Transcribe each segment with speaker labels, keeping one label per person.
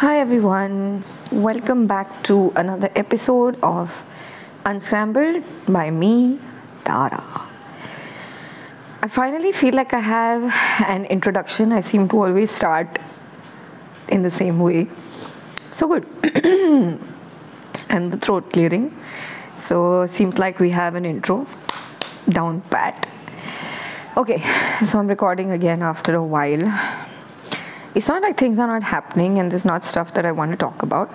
Speaker 1: Hi everyone, welcome back to another episode of Unscrambled by me, Tara. I finally feel like I have an introduction. I seem to always start in the same way. So good. and the throat clearing. So seems like we have an intro down pat. Okay, so I'm recording again after a while it's not like things are not happening and there's not stuff that I want to talk about.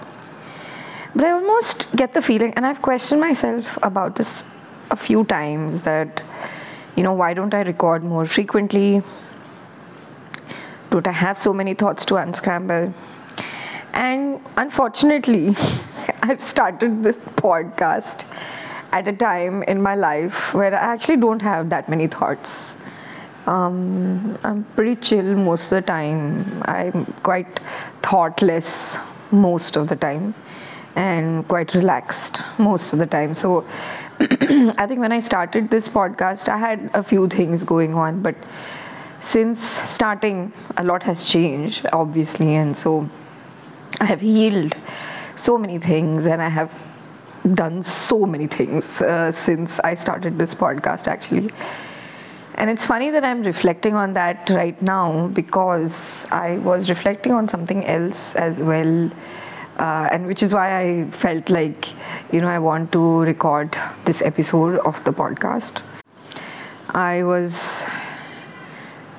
Speaker 1: But I almost get the feeling, and I've questioned myself about this a few times that, you know, why don't I record more frequently? Don't I have so many thoughts to unscramble? And unfortunately, I've started this podcast at a time in my life where I actually don't have that many thoughts. Um, I'm pretty chill most of the time. I'm quite thoughtless most of the time and quite relaxed most of the time. So I think when I started this podcast, I had a few things going on, but since starting, a lot has changed, obviously, and so I have healed so many things and I have done so many things uh, since I started this podcast actually. And it's funny that I'm reflecting on that right now because I was reflecting on something else as well. Uh, and which is why I felt like, you know, I want to record this episode of the podcast. I was,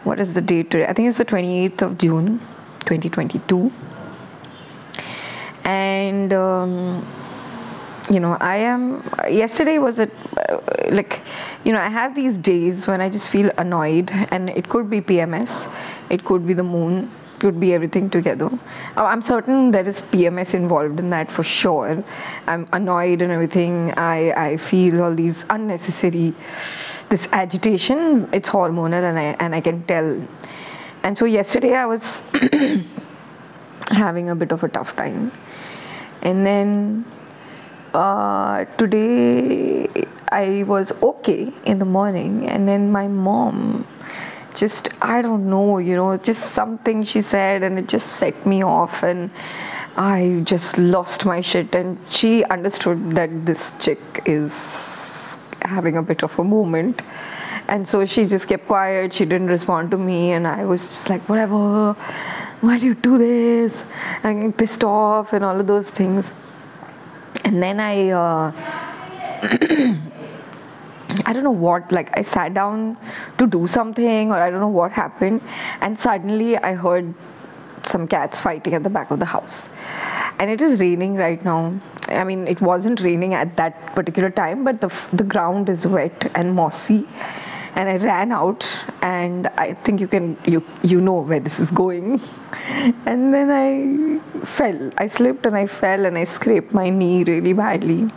Speaker 1: what is the date today? I think it's the 28th of June, 2022. And, um, you know i am yesterday was a uh, like you know i have these days when i just feel annoyed and it could be pms it could be the moon could be everything together. Uh, i'm certain there is pms involved in that for sure. I'm annoyed and everything. I i feel all these unnecessary this agitation. It's hormonal and i and i can tell. And so yesterday i was having a bit of a tough time. And then uh, today I was okay in the morning, and then my mom just I don't know, you know, just something she said, and it just set me off, and I just lost my shit. And she understood that this chick is having a bit of a moment. And so she just kept quiet. She didn't respond to me, and I was just like, whatever. Why do you do this? I'm pissed off, and all of those things and then I. Uh, I don't know what, like I sat down to do something, or I don't know what happened, and suddenly I heard some cats fighting at the back of the house. And it is raining right now. I mean, it wasn't raining at that particular time, but the, the ground is wet and mossy and I ran out and I think you can you you know where this is going. And then I fell. I slipped and I fell and I scraped my knee really badly.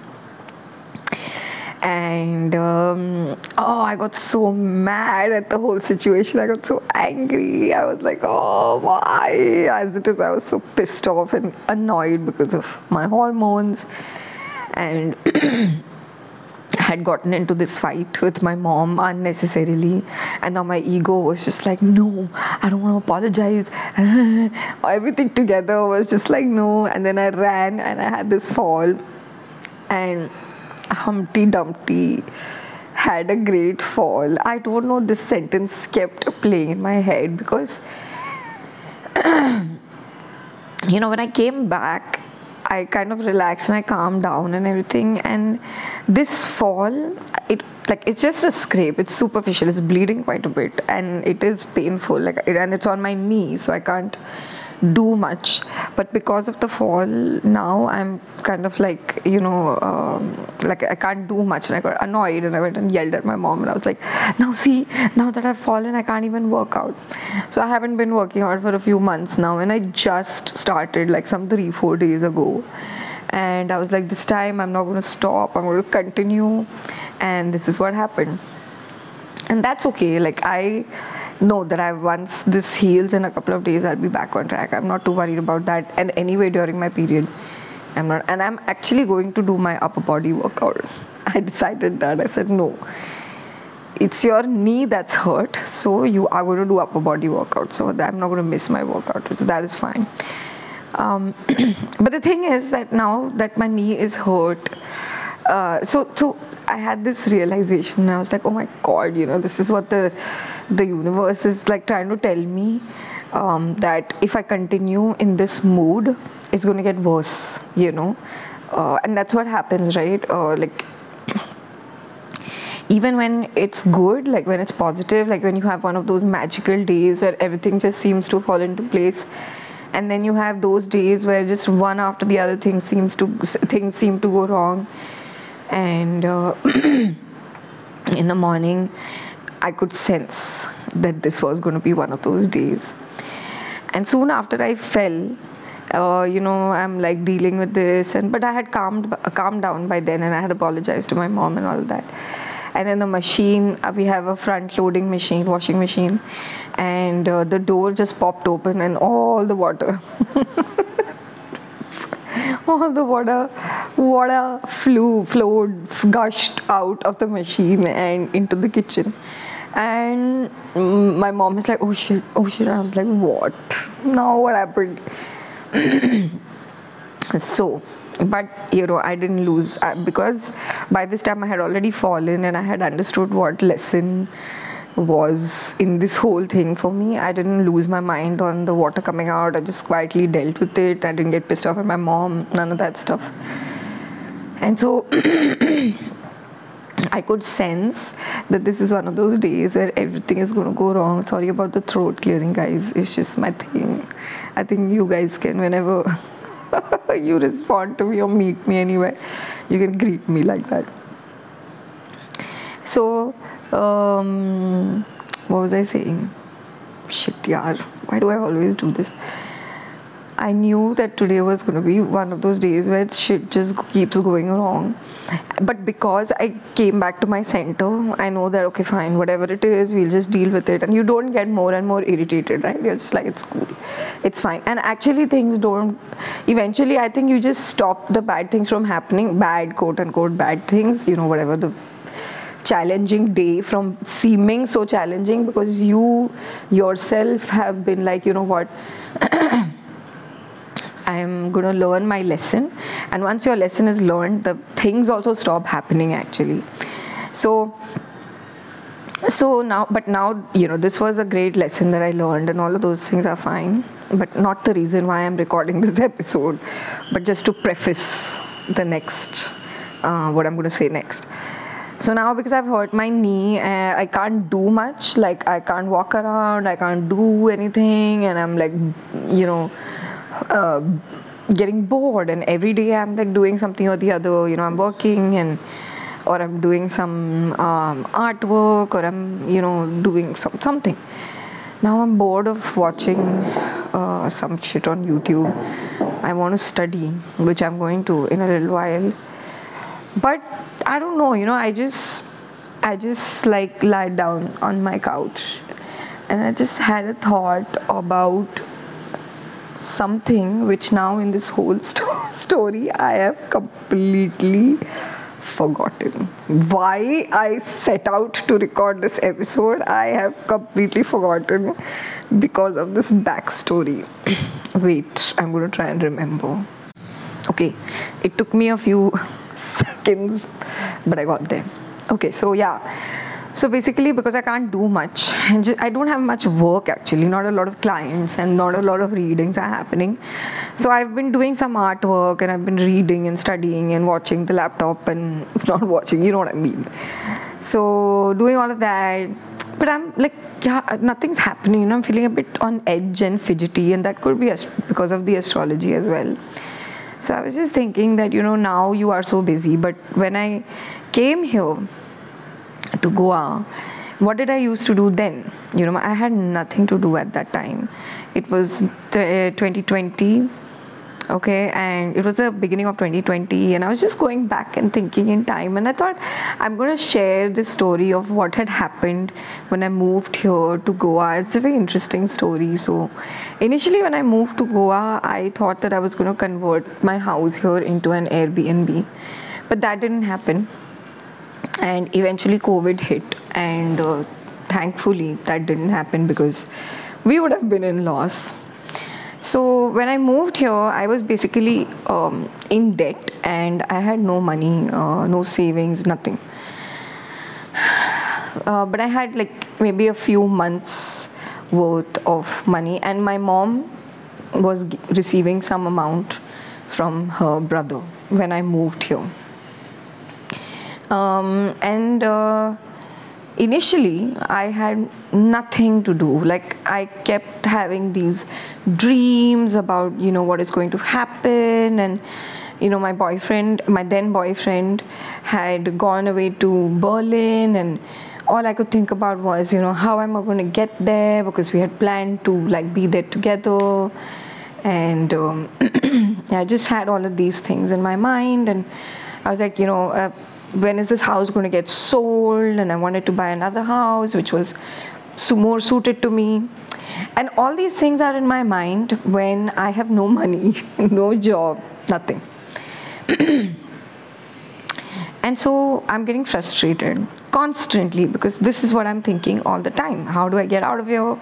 Speaker 1: And um, oh i got so mad at the whole situation. I got so angry. I was like oh why? As it is i was so pissed off and annoyed because of my hormones. And had gotten into this fight with my mom unnecessarily. And now my ego was just like no i don't want to apologize. Everything together was just like no. And then i ran and i had this fall. And humpty dumpty had a great fall. I don't know this sentence kept playing in my head because you know when i came back I kind of relax and I calm down and everything. And this fall, it like it's just a scrape. It's superficial. It's bleeding quite a bit, and it is painful. Like and it's on my knee, so I can't do much. But because of the fall now i'm kind of like you know um, like i can't do much. And i got annoyed and i went and yelled at my mom and i was like now see now that i've fallen i can't even work out. So i haven't been working out for a few months now and i just started like some three four days ago. And i was like this time i'm not going to stop. I'm going to continue. And this is what happened. And that's okay. Like i know that I once this heals in a couple of days, I'll be back on track. I'm not too worried about that. And anyway, during my period, I'm not. And I'm actually going to do my upper body workout. I decided that. I said no. It's your knee that's hurt, so you are going to do upper body workout. So I'm not going to miss my workout. So that is fine. Um, but the thing is that now that my knee is hurt, uh, so so I had this realization. I was like, oh my god, you know, this is what the the universe is like trying to tell me um, that if I continue in this mood, it's going to get worse. You know, uh, and that's what happens, right? Uh, like even when it's good, like when it's positive, like when you have one of those magical days where everything just seems to fall into place, and then you have those days where just one after the other thing seems to things seem to go wrong, and uh, in the morning, I could sense that this was going to be one of those days, and soon after I fell. Uh, you know, I'm like dealing with this, and but I had calmed calmed down by then, and I had apologized to my mom and all that and then the machine uh, we have a front loading machine washing machine and uh, the door just popped open and all the water all the water water flew flowed gushed out of the machine and into the kitchen. And mm, my mom is like oh shit oh shit. I was like what? Now what happened? So but you know i didn't lose uh, because by this time i had already fallen and i had understood what lesson was in this whole thing for me i didn't lose my mind on the water coming out i just quietly dealt with it i didn't get pissed off at my mom none of that stuff and so I could sense that this is one of those days where everything is going to go wrong. Sorry about the throat clearing, guys. It's just my thing. I think you guys can, whenever you respond to me or meet me anywhere, you can greet me like that. So, um, what was I saying? Shit, yaar. Why do I always do this? I knew that today was going to be one of those days where shit just keeps going wrong. But because I came back to my center, I know that okay, fine, whatever it is, we'll just deal with it. And you don't get more and more irritated, right? You're just like, it's cool, it's fine. And actually, things don't, eventually, I think you just stop the bad things from happening, bad, quote unquote, bad things, you know, whatever the challenging day from seeming so challenging because you yourself have been like, you know what. I am going to learn my lesson. And once your lesson is learned, the things also stop happening actually. So, so now, but now, you know, this was a great lesson that I learned, and all of those things are fine. But not the reason why I'm recording this episode, but just to preface the next, uh, what I'm going to say next. So now, because I've hurt my knee, uh, I can't do much. Like, I can't walk around, I can't do anything, and I'm like, you know, uh, getting bored. And every day i'm like doing something or the other. You know i'm working and or i'm doing some um, artwork or i'm you know doing some something. Now i'm bored of watching uh, some shit on youtube. I want to study which i'm going to in a little while. But i don't know you know i just i just like lie down on my couch and i just had a thought about something which now in this whole sto- story I have completely forgotten. Why I set out to record this episode, I have completely forgotten because of this backstory. Wait, I'm going to try and remember. Okay, it took me a few but I got there. Okay, so yeah so basically, because I can't do much, I don't have much work actually, not a lot of clients and not a lot of readings are happening. So I've been doing some artwork and I've been reading and studying and watching the laptop and not watching, you know what I mean. So doing all of that, but I'm like, yeah, nothing's happening. You know, I'm feeling a bit on edge and fidgety, and that could be because of the astrology as well. So I was just thinking that you know now you are so busy, but when I came here to Goa, what did I used to do then? You know, I had nothing to do at that time. It was t- eh, 2020, okay, and it was the beginning of 2020, and I was just going back and thinking in time, and I thought I'm going to share the story of what had happened when I moved here to Goa. It's a very interesting story. So, initially, when I moved to Goa, I thought that I was going to convert my house here into an Airbnb, but that didn't happen and eventually covid hit and uh, thankfully that didn't happen because we would have been in loss So when I moved here, I was basically um, in debt and I had no money, uh, no savings, nothing. Uh, but I had like maybe a few months worth of money, and my mom was g- receiving some amount from her brother when I moved here. Um, and uh, initially, I had nothing to do. Like, I kept having these dreams about, you know, what is going to happen. And, you know, my boyfriend, my then boyfriend, had gone away to Berlin. And all I could think about was, you know, how am I going to get there? Because we had planned to, like, be there together. And um, I just had all of these things in my mind. And I was like, you know, uh, when is this house going to get sold? And I wanted to buy another house, which was more suited to me. And all these things are in my mind when I have no money, no job, nothing. and so I'm getting frustrated constantly because this is what I'm thinking all the time. How do I get out of here?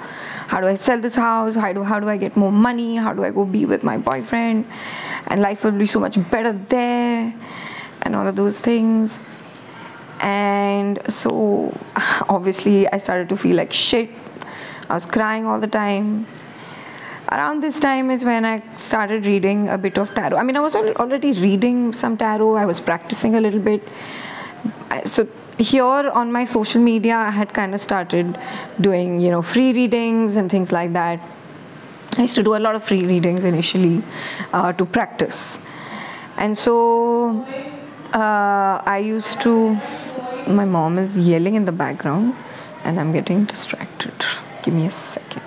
Speaker 1: How do I sell this house? How do, how do I get more money? How do I go be with my boyfriend? And life will be so much better there and all of those things. And so obviously I started to feel like shit. I was crying all the time. Around this time is when I started reading a bit of tarot. I mean, I was already reading some tarot, I was practicing a little bit. So here on my social media, I had kind of started doing, you know, free readings and things like that. I used to do a lot of free readings initially uh, to practice. And so uh, I used to, my mom is yelling in the background and I'm getting distracted. Give me a second.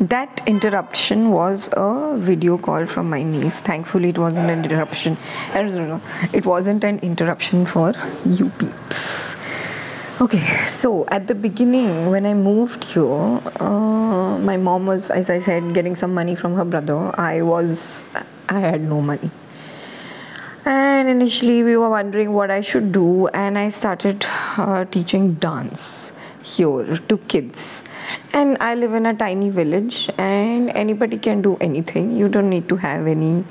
Speaker 1: That interruption was a video call from my niece. Thankfully, it wasn't an interruption. It wasn't an interruption for you peeps. Okay, so at the beginning, when I moved here, uh, my mom was, as I said, getting some money from her brother. I was, I had no money. And initially, we were wondering what I should do, and I started uh, teaching dance here to kids. And I live in a tiny village, and anybody can do anything. You don't need to have any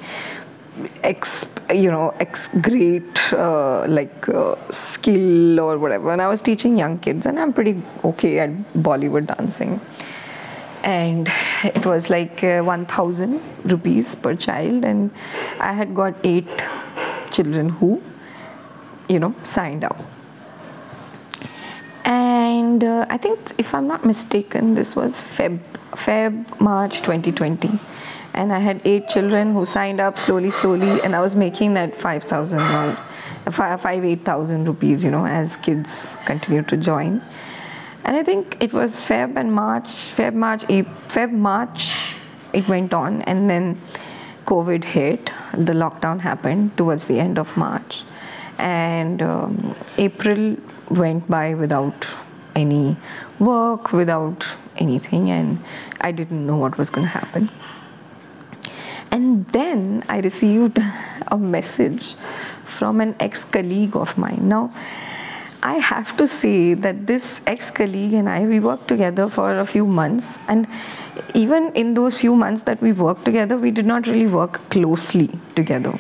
Speaker 1: ex you know ex great uh, like uh, skill or whatever and i was teaching young kids and i'm pretty okay at bollywood dancing and it was like uh, 1000 rupees per child and i had got eight children who you know signed up. And uh, i think if i'm not mistaken this was feb feb march 2020 and i had eight children who signed up slowly slowly and i was making that 5000 or 5 5 8000 rupees you know as kids continued to join. And i think it was feb and march feb march feb march it went on and then covid hit the lockdown happened towards the end of march and um, april went by without any work without anything and i didn't know what was going to happen and then I received a message from an ex colleague of mine. Now, I have to say that this ex colleague and I, we worked together for a few months. And even in those few months that we worked together, we did not really work closely together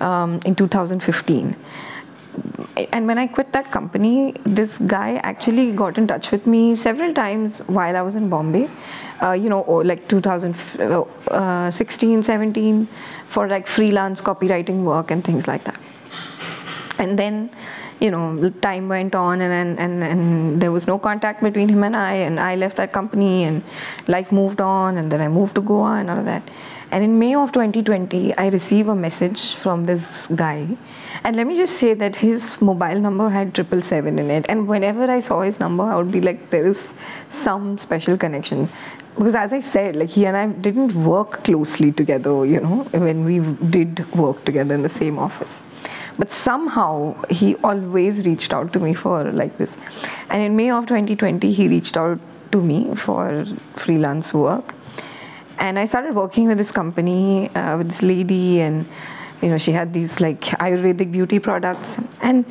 Speaker 1: um, in 2015 and when I quit that company, this guy actually got in touch with me several times while I was in Bombay. Uh, you know, like 2016, 17, for like freelance copywriting work and things like that. And then, you know, time went on, and, and and there was no contact between him and I. And I left that company, and life moved on. And then I moved to Goa and all of that. And in May of 2020, I received a message from this guy. And let me just say that his mobile number had triple seven in it. And whenever I saw his number, I would be like, there is some special connection. Because as I said, like he and I didn't work closely together, you know, when we did work together in the same office. But somehow he always reached out to me for like this. And in May of 2020, he reached out to me for freelance work and I started working with this company uh, with this lady, and you know she had these like Ayurvedic beauty products, and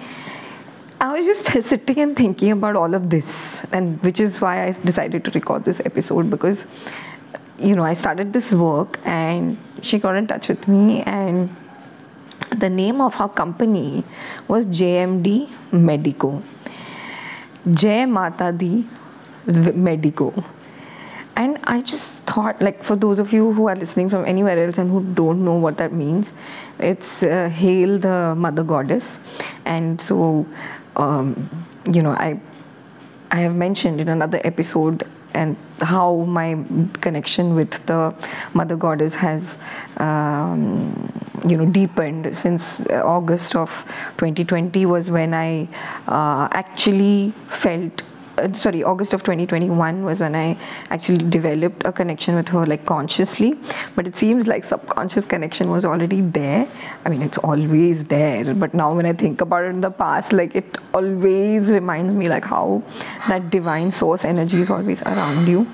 Speaker 1: I was just sitting and thinking about all of this, and which is why I decided to record this episode because you know, I started this work and she got in touch with me and the name of her company was JMD Medico. Jay Mata Di Medico. And I just thought, like, for those of you who are listening from anywhere else and who don't know what that means, it's uh, Hail the Mother Goddess. And so, um, you know, I I have mentioned in another episode and how my connection with the mother goddess has um, you know deepened since august of 2020 was when i uh, actually felt uh, sorry august of 2021 was when i actually developed a connection with her like consciously. But it seems like subconscious connection was already there. I mean it's always there but now when i think about it in the past like it always reminds me like how that divine source energy is always around you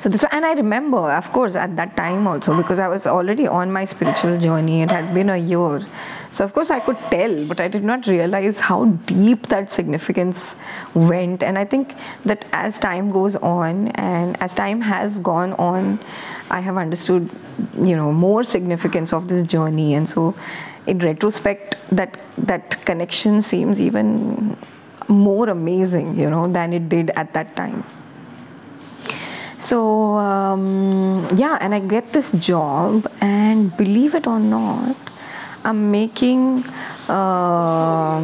Speaker 1: so this and i remember of course at that time also because i was already on my spiritual journey it had been a year. So of course i could tell but i did not realize how deep that significance went. And i think that as time goes on and as time has gone on i have understood you know more significance of this journey. And so in retrospect that that connection seems even more amazing you know than it did at that time so um, yeah and i get this job and believe it or not i'm making uh,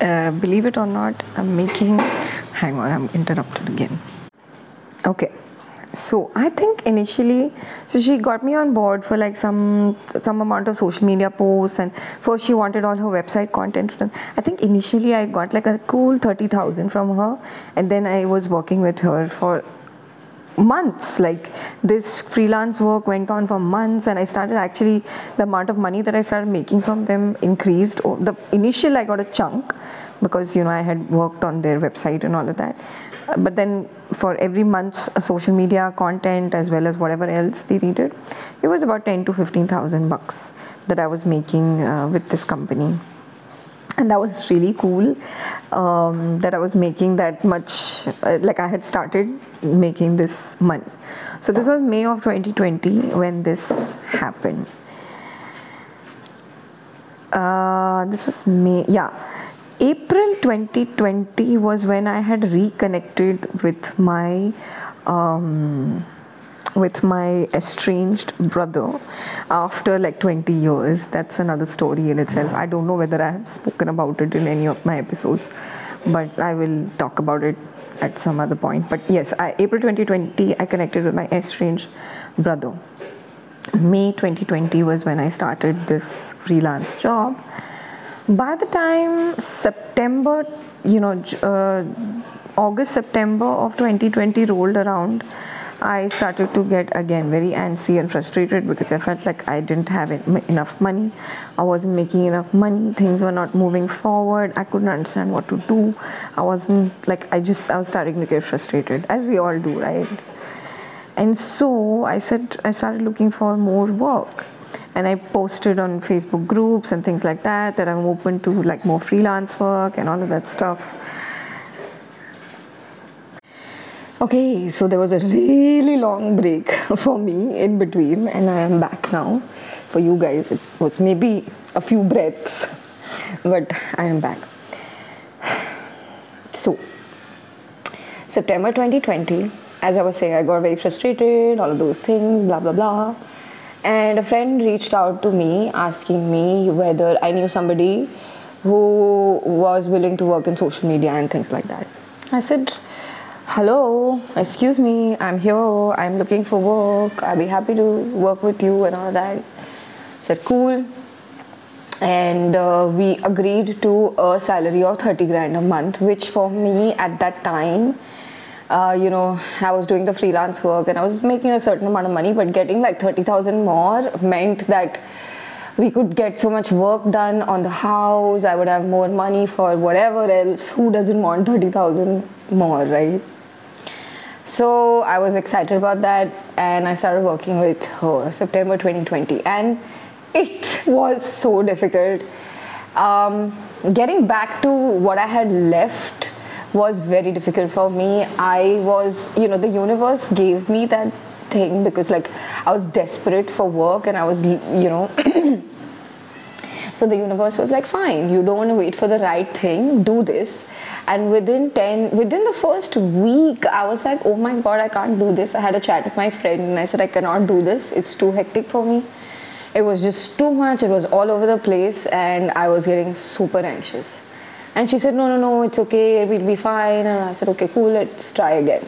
Speaker 1: uh, believe it or not i'm making hang on i'm interrupted again. Okay so i think initially so she got me on board for like some some amount of social media posts and first she wanted all her website content. I think initially i got like a cool 30000 from her and then i was working with her for months. Like this freelance work went on for months and i started actually the amount of money that i started making from them increased. Oh, the initial i got a chunk because you know i had worked on their website and all of that. But then for every month's social media content as well as whatever else they needed it was about 10 to 15000 bucks that i was making uh, with this company. And that was really cool um, that i was making that much uh, like i had started making this money. So this was may of 2020 when this happened. Uh, this was may yeah April 2020 was when I had reconnected with my um, with my estranged brother after like 20 years. That's another story in itself. I don't know whether I have spoken about it in any of my episodes, but I will talk about it at some other point. But yes, I, April 2020, I connected with my estranged brother. May 2020 was when I started this freelance job by the time September, you know, uh, August, September of 2020 rolled around, I started to get again very antsy and frustrated because I felt like I didn't have enough money. I wasn't making enough money. Things were not moving forward. I couldn't understand what to do. I wasn't like, I just, I was starting to get frustrated, as we all do, right? And so I said, I started looking for more work and I posted on Facebook groups and things like that that I'm open to like more freelance work and all of that stuff. Okay, so there was a really long break for me in between, and I am back now. For you guys, it was maybe a few breaths, but I am back. So, September 2020, as I was saying, I got very frustrated, all of those things, blah blah blah and a friend reached out to me asking me whether I knew somebody who was willing to work in social media and things like that. I said, Hello, excuse me, I'm here, I'm looking for work, I'll be happy to work with you and all that. I said, Cool. And uh, we agreed to a salary of 30 grand a month, which for me at that time uh, you know, I was doing the freelance work and I was making a certain amount of money, but getting like 30,000 more meant that we could get so much work done on the house. I would have more money for whatever else. Who doesn't want 30,000 more, right? So I was excited about that and I started working with her September 2020. And it was so difficult. Um, getting back to what I had left
Speaker 2: was very difficult for me. I was, you know, the universe gave me that thing because like I was desperate for work and I was, you know, so the universe was like, fine, you don't want to wait for the right thing, do this. And within 10, within the first week, I was like, oh my god, I can't do this. I had a chat with my friend and I said, I cannot do this. It's too hectic for me. It was just too much. It was all over the place and I was getting super anxious. And she said, no, no, no, it's okay. We'll be fine. And I said, okay, cool, let's try again.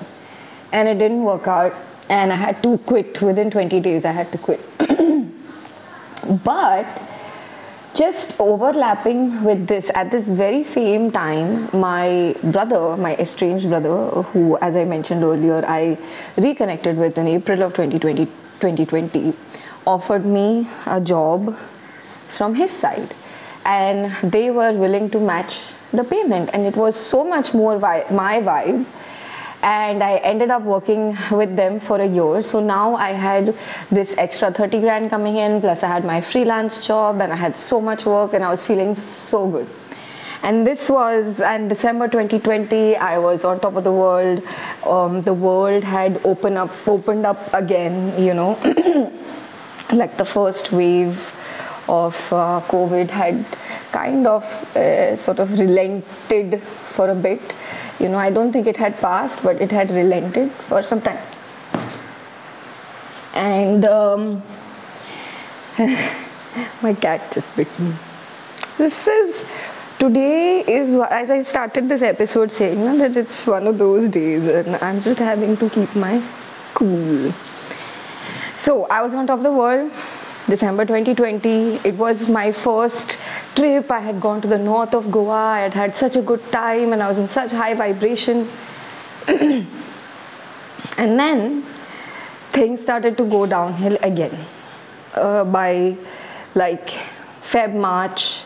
Speaker 2: And it didn't work out. And I had to quit within 20 days. I had to quit. but just overlapping with this at this very same time my brother my estranged brother who as i mentioned earlier i reconnected with in april of 2020 2020 offered me a job from his side and they were willing to match the payment and it was so much more vi- my vibe and I ended up working with them for a year. So now I had this extra 30 grand coming in, plus I had my freelance job, and I had so much work, and I was feeling so good. And this was, and December 2020, I was on top of the world. Um, the world had opened up, opened up again. You know, like the first wave of uh, COVID had kind of uh, sort of relented for a bit you know, I don't think it had passed, but it had relented for some time. And um, my cat just bit me. This is today is as I started this episode saying that it's one of those days, and I'm just having to keep my cool. So I was on top of the world. December 2020. It was my first trip. I had gone to the north of Goa. I had had such a good time and I was in such high vibration. and then things started to go downhill again. Uh, by like Feb, March,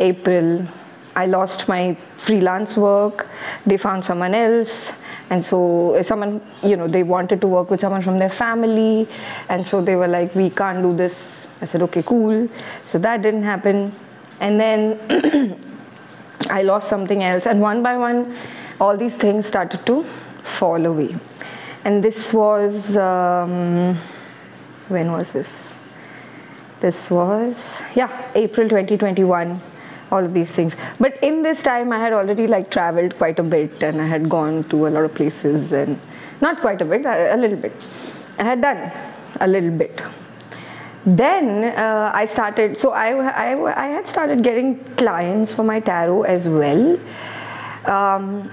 Speaker 2: April, I lost my freelance work. They found someone else. And so someone, you know, they wanted to work with someone from their family. And so they were like, we can't do this. I said, okay, cool. So that didn't happen and then I lost something else, and one by one, all these things started to fall away. And this was um, when was this? This was yeah, April 2021 all of these things. But in this time i had already like traveled quite a bit and i had gone to a lot of places and not quite a bit a, little bit. I had done a little bit. Then uh, I started, so I, I, I, had started getting clients for my tarot as well. Um,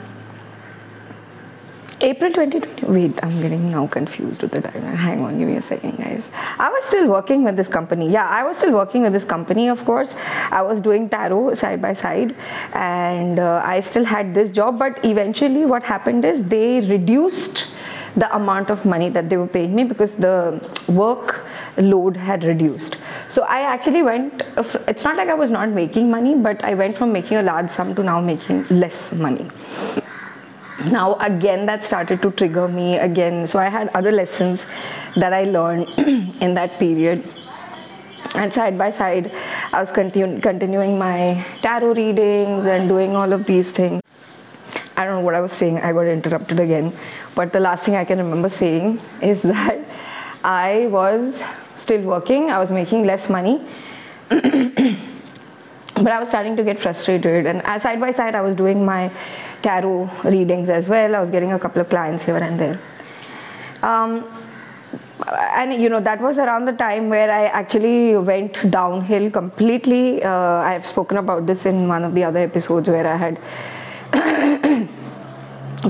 Speaker 2: April 2020. Wait, I'm getting now confused with the time. Hang on, give me a second, guys. I was still working with this company. Yeah, I was still working with this company, of course. I was doing tarot side by side, and uh, I still had this job. But eventually, what happened is they reduced the amount of money that they were paying me because the work load had reduced. So I actually went, it's not like I was not making money, but I went from making a large sum to now making less money. Now, again, that started to trigger me again. So I had other lessons that I learned in that period and side by side i was continu- continuing my tarot readings and doing all of these things I don't know what I was saying, I got interrupted again. But the last thing I can remember saying is that I was still working, I was making less money. but I was starting to get frustrated, and uh, side by side, I was doing my tarot readings as well. I was getting a couple of clients here and there. Um, and you know that was around the time where I actually went downhill completely. Uh, I have spoken about this in one of the other episodes where I had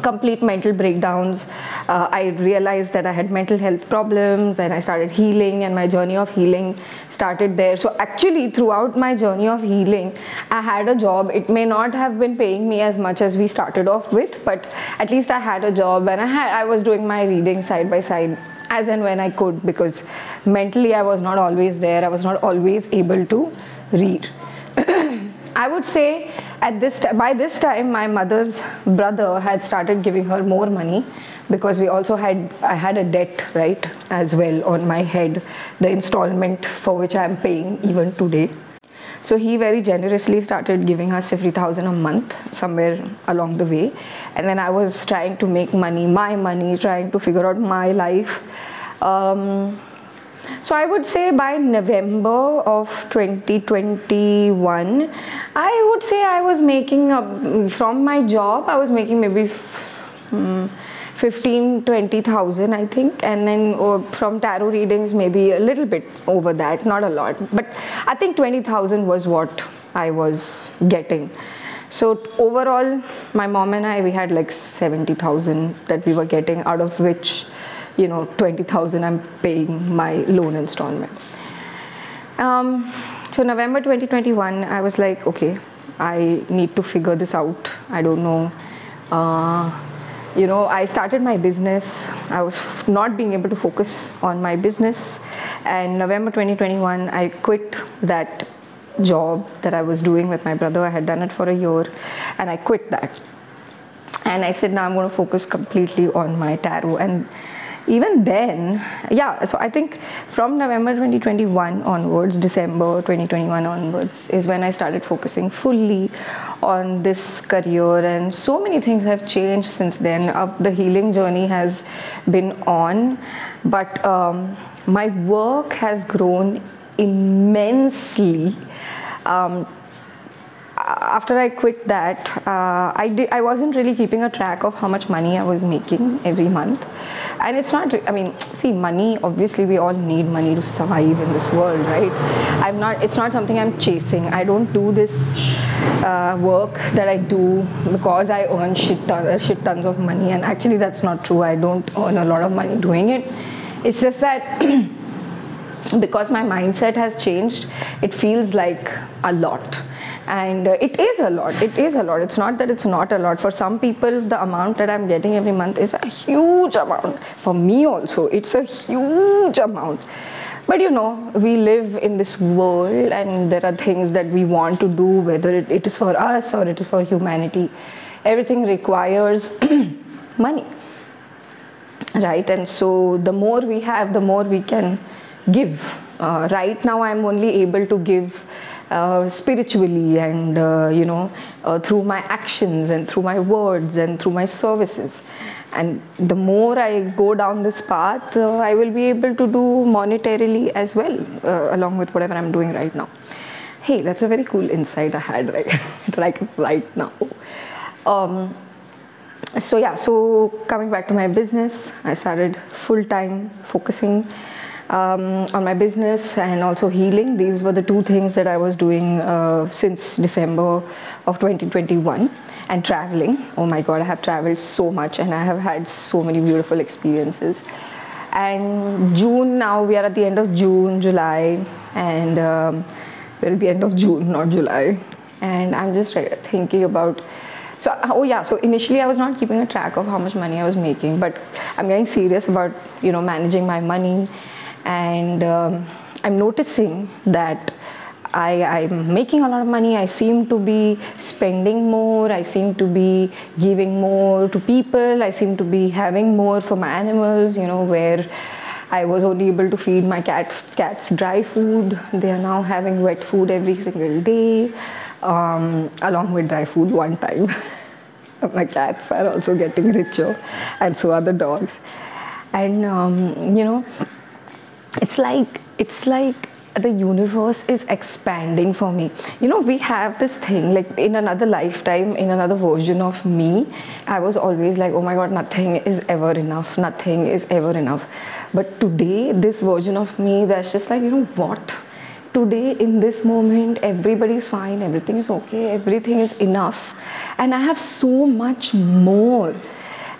Speaker 2: complete mental breakdowns. Uh, I realized that I had mental health problems and I started healing, and my journey of healing started there. So, actually, throughout my journey of healing, I had a job. It may not have been paying me as much as we started off with, but at least I had a job and I, had, I was doing my reading side by side as and when I could because mentally I was not always there, I was not always able to read. I would say at this t- by this time my mother's brother had started giving her more money because we also had I had a debt right as well on my head the installment for which I am paying even today So he very generously started giving us 50,000 a month somewhere along the way. And then I was trying to make money, my money, trying to figure out my life. Um, so I would say by November of 2021, I would say I was making a, from my job, I was making maybe hmm, 15 20000 i think. And then uh, from tarot readings maybe a little bit over that not a lot. But i think 20000 was what i was getting. So overall my mom and i we had like 70000 that we were getting out of which you know 20000 i'm paying my loan installment. Um, so november 2021 i was like okay i need to figure this out. I don't know. Uh, you know i started my business. I was not being able to focus on my business. And november 2021 i quit that job that i was doing with my brother. I had done it for a year and i quit that. And i said now i'm going to focus completely on my tarot. And even then, yeah, so I think from November 2021 onwards, December 2021 onwards, is when I started focusing fully on this career, and so many things have changed since then. Uh, the healing journey has been on, but um, my work has grown immensely. Um, after I quit that, uh, I did, I wasn't really keeping a track of how much money I was making every month, and it's not. I mean, see, money. Obviously, we all need money to survive in this world, right? I'm not. It's not something I'm chasing. I don't do this uh, work that I do because I earn shit ton, shit tons of money, and actually, that's not true. I don't earn a lot of money doing it. It's just that. because my mindset has changed, it feels like a lot and uh, it is a lot. It is a lot. It's not that it's not a lot. For some people the amount that i'm getting every month is a huge amount. For me also it's a huge amount. But you know we live in this world and there are things that we want to do whether it, it is for us or it is for humanity. Everything requires money right? And so the more we have the more we can give. Uh, right now i'm only able to give uh, spiritually and uh, you know uh, through my actions and through my words and through my services. And the more i go down this path uh, i will be able to do monetarily as well uh, along with whatever i'm doing right now. Hey that's a very cool insight i had right? Like right now. Um, so yeah so coming back to my business i started full time focusing um, on my business and also healing. These were the two things that I was doing uh, since December of 2021 and traveling. Oh my god, I have traveled so much and I have had so many beautiful experiences. And June now, we are at the end of June, July, and um, we're at the end of June, not July. And I'm just thinking about so oh yeah so initially i was not keeping a track of how much money i was making but i'm getting serious about you know managing my money and um, I'm noticing that I, I'm making a lot of money. I seem to be spending more. I seem to be giving more to people. I seem to be having more for my animals, you know, where I was only able to feed my cat, cats dry food. They are now having wet food every single day, um, along with dry food one time. my cats are also getting richer, and so are the dogs. And, um, you know, it's like it's like the universe is expanding for me. You know we have this thing like in another lifetime in another version of me i was always like oh my god nothing is ever enough nothing is ever enough. But today this version of me that's just like you know what? Today in this moment everybody is fine everything is okay everything is enough. And i have so much more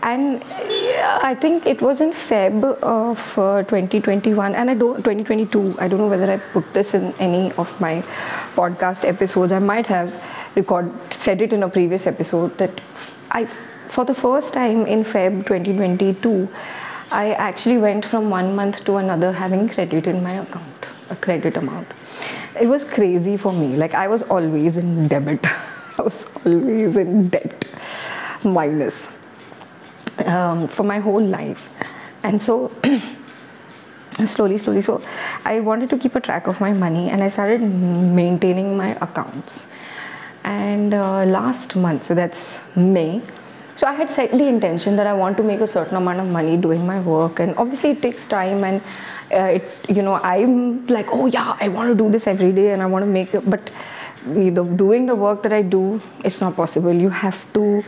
Speaker 2: and I think it was in Feb of uh, 2021 and I don't 2022 I don't know whether I put this in any of my podcast episodes. I might have record said it in a previous episode that I for the first time in Feb 2022 I actually went from one month to another having credit in my account a credit amount. It was crazy for me. Like I was always in debit. I was always in debt. Minus um, for my whole life. And so slowly slowly so i wanted to keep a track of my money and i started maintaining my accounts. And uh, last month so that's may so i had set the intention that i want to make a certain amount of money doing my work. And obviously it takes time and uh, it you know i'm like oh yeah i want to do this every day and i want to make it but you know, doing the work that i do it's not possible. You have to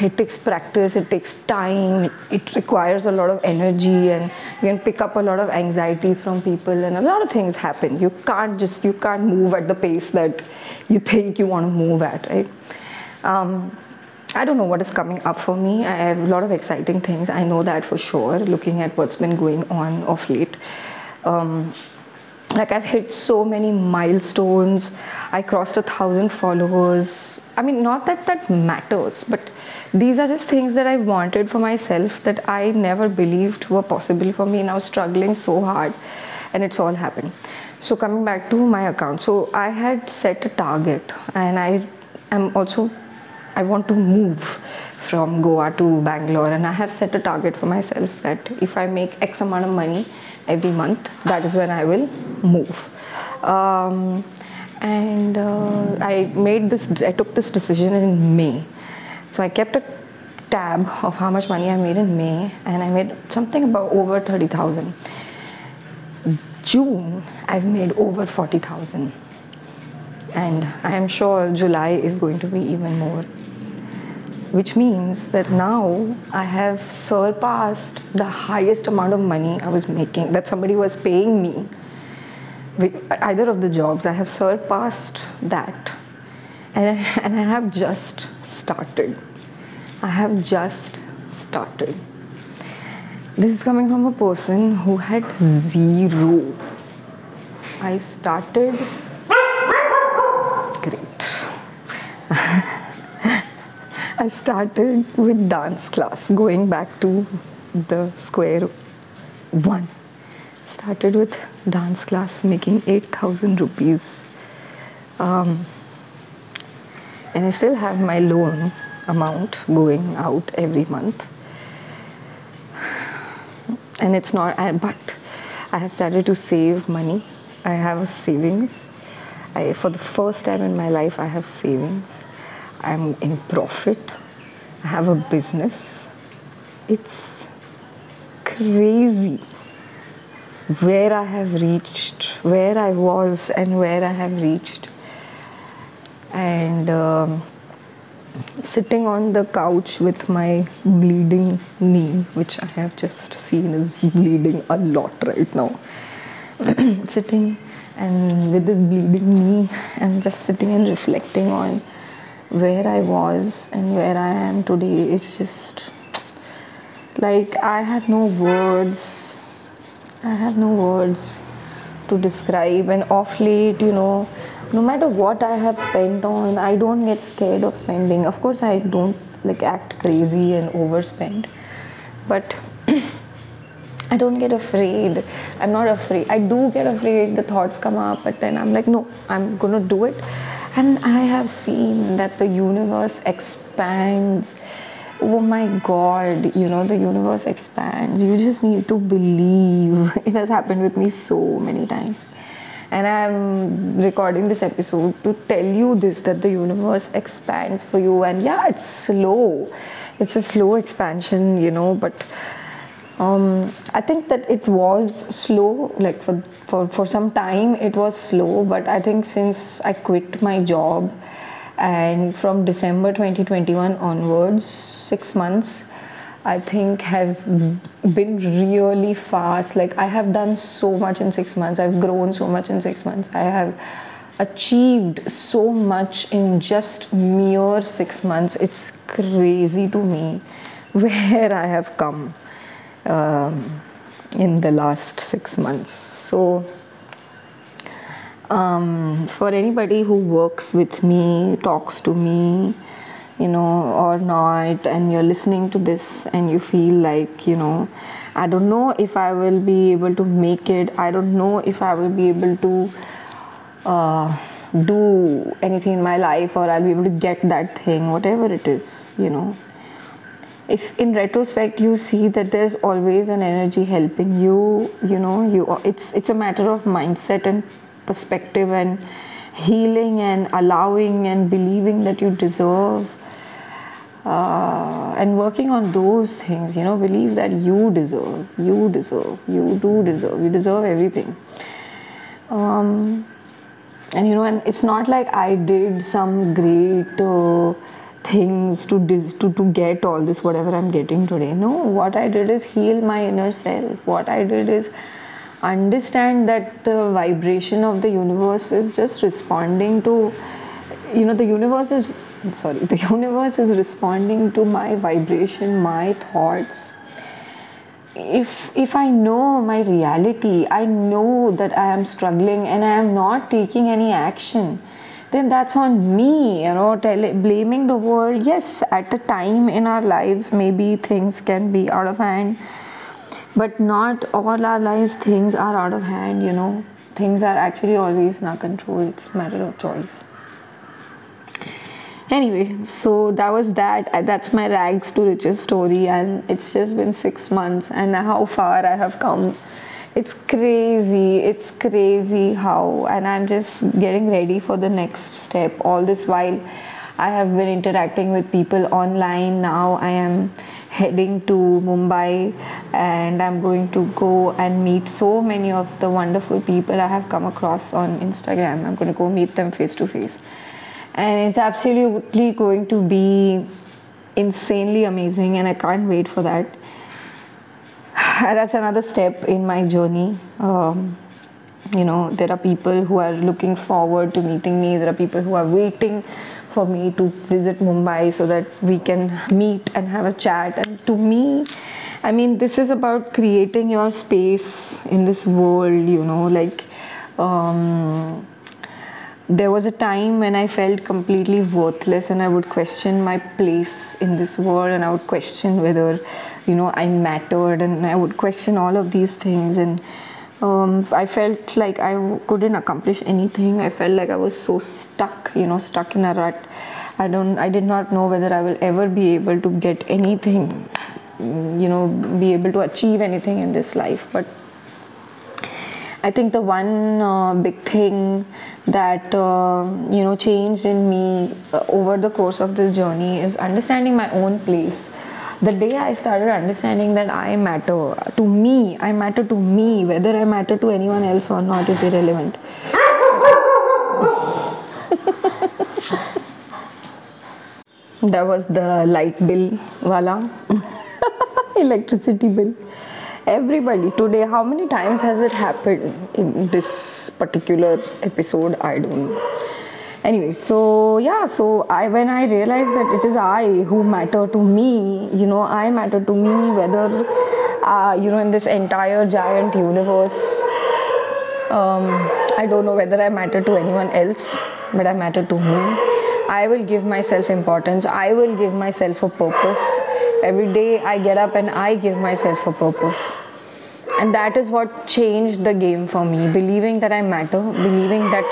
Speaker 2: it takes practice it takes time it, requires a lot of energy and you can pick up a lot of anxieties from people and a lot of things happen. You can't just you can't move at the pace that you think you want to move at right? Um, i don't know what is coming up for me. I have a lot of exciting things. I know that for sure looking at what's been going on of late. Um, like i've hit so many milestones. I crossed a thousand followers. I mean, not that that matters, but these are just things that I wanted for myself that I never believed were possible for me. And I was struggling so hard, and it's all happened. So, coming back to my account, so I had set a target, and I am also, I want to move from Goa to Bangalore, and I have set a target for myself that if I make X amount of money every month, that is when I will move. Um, and uh, I made this. I took this decision in May, so I kept a tab of how much money I made in May, and I made something about over thirty thousand. June, I've made over forty thousand, and I am sure July is going to be even more. Which means that now I have surpassed the highest amount of money I was making that somebody was paying me either of the jobs. I have surpassed that. And I, and I have just started. I have just started. This is coming from a person who had zero. I started. Great. I started with dance class, going back to the square one started with dance class making 8000 rupees um, and I still have my loan amount going out every month. And it's not but I have started to save money. I have savings. I, for the first time in my life I have savings. I'm in profit. I have a business. It's crazy where I have reached, where I was, and where I have reached. And um, sitting on the couch with my bleeding knee, which I have just seen is bleeding a lot right now. sitting and with this bleeding knee, and just sitting and reflecting on where I was and where I am today. It's just like I have no words I have no words to describe, and off late, you know, no matter what I have spent on, I don't get scared of spending. Of course, I don't like act crazy and overspend, but I don't get afraid. I'm not afraid. I do get afraid. The thoughts come up, but then I'm like, no, I'm gonna do it. And I have seen that the universe expands oh my god you know the universe expands you just need to believe it has happened with me so many times and i'm recording this episode to tell you this that the universe expands for you. And yeah it's slow. It's a slow expansion you know but um, I think that it was slow, like for, for, for some time it was slow, but I think since I quit my job and from December 2021 onwards, six months, I think have been really fast. Like I have done so much in six months. I've grown so much in six months. I have achieved so much in just mere six months. It's crazy to me where I have come um, in the last six months. So um, for anybody who works with me, talks to me, you know, or not, and you're listening to this and you feel like, you know, I don't know if I will be able to make it, I don't know if I will be able to uh, do anything in my life, or I'll be able to get that thing, whatever it is, you know. if in retrospect you see that there's always an energy helping you you know you it's it's a matter of mindset and perspective and healing and allowing and believing that you deserve uh, and working on those things you know believe that you deserve you deserve you do deserve you deserve everything. Um, and you know and it's not like i did some great uh, things to, dis- to to get all this whatever i'm getting today. No what i did is heal my inner self. What i did is understand that the vibration of the universe is just responding to you know the universe is sorry the universe is responding to my vibration my thoughts. If if i know my reality i know that i am struggling and i am not taking any action then that's on me you know tell, blaming the world. Yes at a time in our lives maybe things can be out of hand but not all our lives things are out of hand you know. Things are actually always in our control. It's matter of choice anyway so that was that. That's my rags to riches story and it's just been six months and how far i have come. It's crazy. It's crazy how and i'm just getting ready for the next step. All this while i have been interacting with people online. Now i am heading to mumbai and i'm going to go and meet so many of the wonderful people i have come across on instagram. I'm going to go meet them face to face and it's absolutely going to be insanely amazing and i can't wait for that. That's another step in my journey. Um, you know there are people who are looking forward to meeting me. There are people who are waiting for me to visit mumbai so that we can meet and have a chat. And to me i mean this is about creating your space in this world you know like um, there was a time when I felt completely worthless and I would question my place in this world and I would question whether, you know, I mattered and I would question all of these things and um, I felt like I couldn't accomplish anything. I felt like I was so stuck, you know, stuck in a rut. I don't, I did not know whether I will ever be able to get anything, you know, be able to achieve anything in this life. But I think the one uh, big thing that uh, you know changed in me uh, over the course of this journey is understanding my own place. The day I started understanding that I matter to me, I matter to me, whether I matter to anyone else or not is irrelevant. that was the light bill, wala, electricity bill everybody today how many times has it happened in this particular episode? I don't know. Anyway so yeah so i when i realized that it is i who matter to me you know i matter to me whether uh, you know in this entire giant universe um, i don't know whether i matter to anyone else but i matter to me. I will give myself importance. I will give myself a purpose every day I get up and I give myself a purpose. And that is what changed the game for me. Believing that I matter, believing that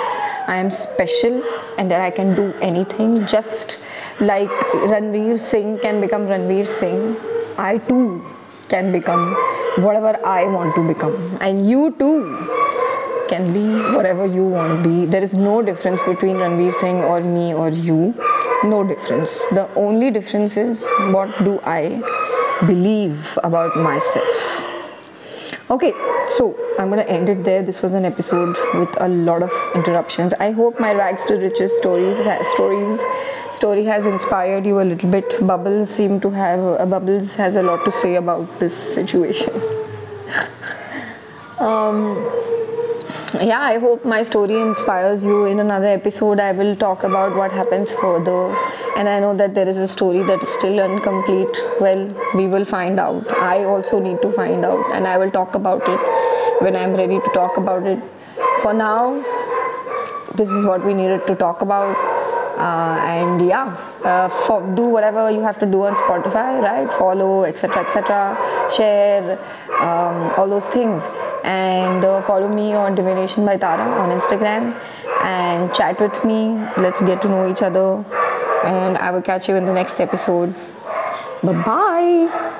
Speaker 2: I am special and that I can do anything. Just like Ranveer Singh can become Ranveer Singh, I too can become whatever I want to become. And you too can be whatever you want to be. There is no difference between Ranveer Singh or me or you no difference. The only difference is what do I believe about myself. Okay, so I'm gonna end it there. This was an episode with a lot of interruptions. I hope my rags to riches stories stories story has inspired you a little bit. Bubbles seem to have uh, Bubbles has a lot to say about this situation. um, yeah, I hope my story inspires you. In another episode, I will talk about what happens further. And I know that there is a story that is still incomplete. Well, we will find out. I also need to find out, and I will talk about it when I'm ready to talk about it. For now, this is what we needed to talk about uh, and yeah uh, for, do whatever you have to do on spotify right? Follow etc etc share um, all those things. And uh, follow me on divination by tara on instagram and chat with me. Let's get to know each other. And i will catch you in the next episode. Bye bye.